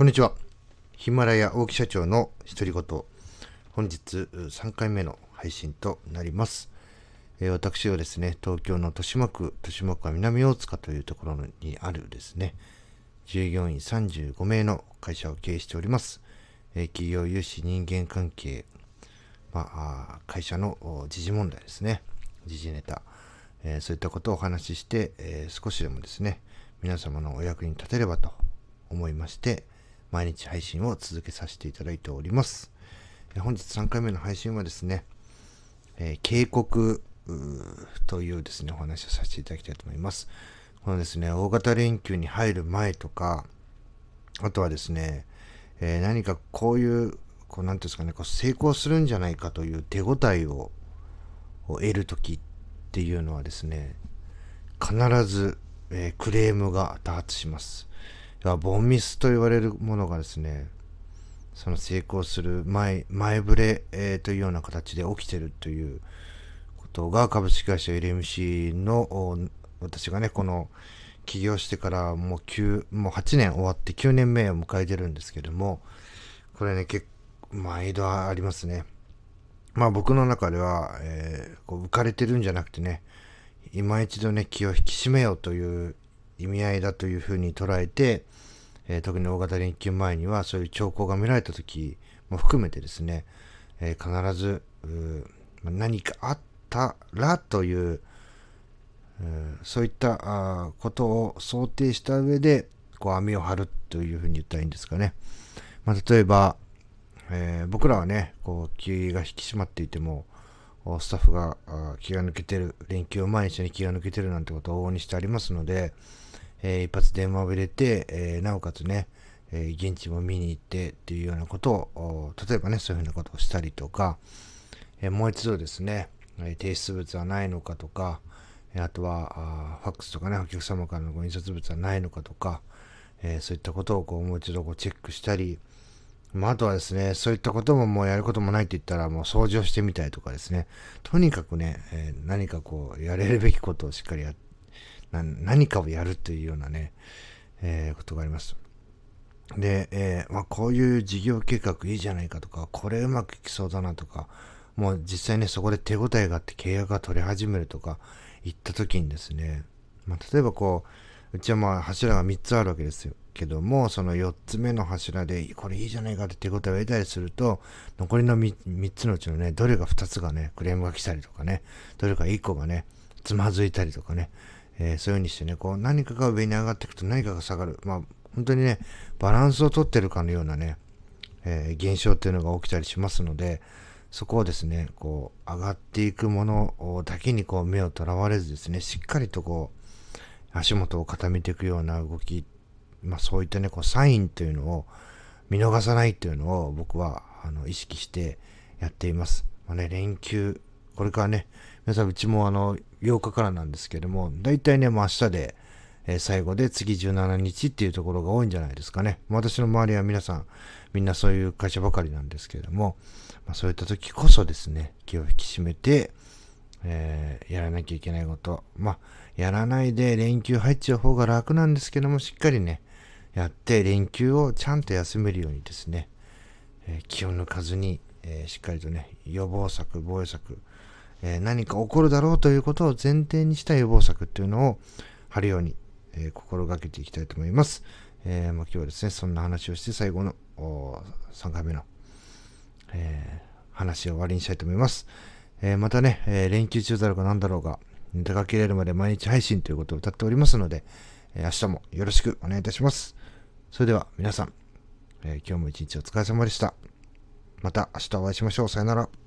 こんにちは。ヒマラヤ大木社長の独り言。本日3回目の配信となります。えー、私はですね、東京の豊島区、豊島区は南大塚というところにあるですね、従業員35名の会社を経営しております。えー、企業融資人間関係、まあ、会社の時事問題ですね、時事ネタ、えー、そういったことをお話しして、え少しでもですね、皆様のお役に立てればと思いまして、毎日配信を続けさせていただいております。本日3回目の配信はですね、えー、警告というですね、お話をさせていただきたいと思います。このですね、大型連休に入る前とか、あとはですね、えー、何かこういう、こう、なんていうんですかね、こう成功するんじゃないかという手応えを得るときっていうのはですね、必ず、えー、クレームが多発します。ボンミスと言われるものがですね、その成功する前、前触れ、えー、というような形で起きてるということが株式会社 LMC の私がね、この起業してからもう9、もう8年終わって9年目を迎えてるんですけども、これね、結構、毎度ありますね。まあ僕の中では、えー、こう浮かれてるんじゃなくてね、今一度ね、気を引き締めようという意味合いだというふうに捉えて、えー、特に大型連休前にはそういう兆候が見られた時も含めてですね、えー、必ず何かあったらという、そういったことを想定した上でこう網を張るというふうに言ったらいいんですかね。まあ、例えば、えー、僕らはね、こう気が引き締まっていても、スタッフが気が抜けてる、連休を毎日に気が抜けてるなんてことを往々にしてありますので、えー、一発電話を入れて、えー、なおかつね、えー、現地も見に行ってっていうようなことを、例えばね、そういうふうなことをしたりとか、えもう一度ですね、え提出物はないのかとか、あとはあファックスとかね、お客様からのご印刷物はないのかとか、えそういったことをこうもう一度こうチェックしたり、まあ、あとはですね、そういったことももうやることもないって言ったらもう掃除をしてみたいとかですね、とにかくね、え何かこうやれるべきことをしっかりやって、何かをやるというようなね、えー、ことがあります。で、えー、まあ、こういう事業計画いいじゃないかとか、これうまくいきそうだなとか、もう実際ね、そこで手応えがあって契約が取り始めるとか、言った時にですね、まあ、例えばこう、うちはまあ柱が3つあるわけですよ。けども、その4つ目の柱で、これいいじゃないかって手応えを得たりすると、残りの 3, 3つのうちのね、どれが2つがね、クレームが来たりとかね、どれか1個がね、つまずいたりとかね、えー、そういう風にしてね、こう何かが上に上がっていくと何かが下がる。まあ、本当にね、バランスをとってるかのようなね、えー、現象っていうのが起きたりしますので、そこをですね、こう、上がっていくものだけにこう目をとらわれずですね、しっかりとこう、足元を固めていくような動き、まあそういったね、こう、サインというのを見逃さないというのを僕は、あの、意識してやっています。まあね、連休、これからね、皆さんうちもあの、8日からなんですけども、大体ね、もう明日で、えー、最後で次17日っていうところが多いんじゃないですかね。私の周りは皆さん、みんなそういう会社ばかりなんですけれども、まあ、そういった時こそですね、気を引き締めて、えー、やらなきゃいけないこと。まあ、やらないで連休入っちゃう方が楽なんですけども、しっかりね、やって連休をちゃんと休めるようにですね、えー、気を抜かずに、えー、しっかりとね、予防策、防衛策、えー、何か起こるだろうということを前提にした予防策っていうのを貼るように、えー、心がけていきたいと思います。えー、まあ、今日はですね、そんな話をして最後の3回目の、え話を終わりにしたいと思います。えまたね、え連休中だろうが何だろうが、出かけれるまで毎日配信ということを歌っておりますので、え明日もよろしくお願いいたします。それでは皆さん、え今日も一日お疲れ様でした。また明日お会いしましょう。さよなら。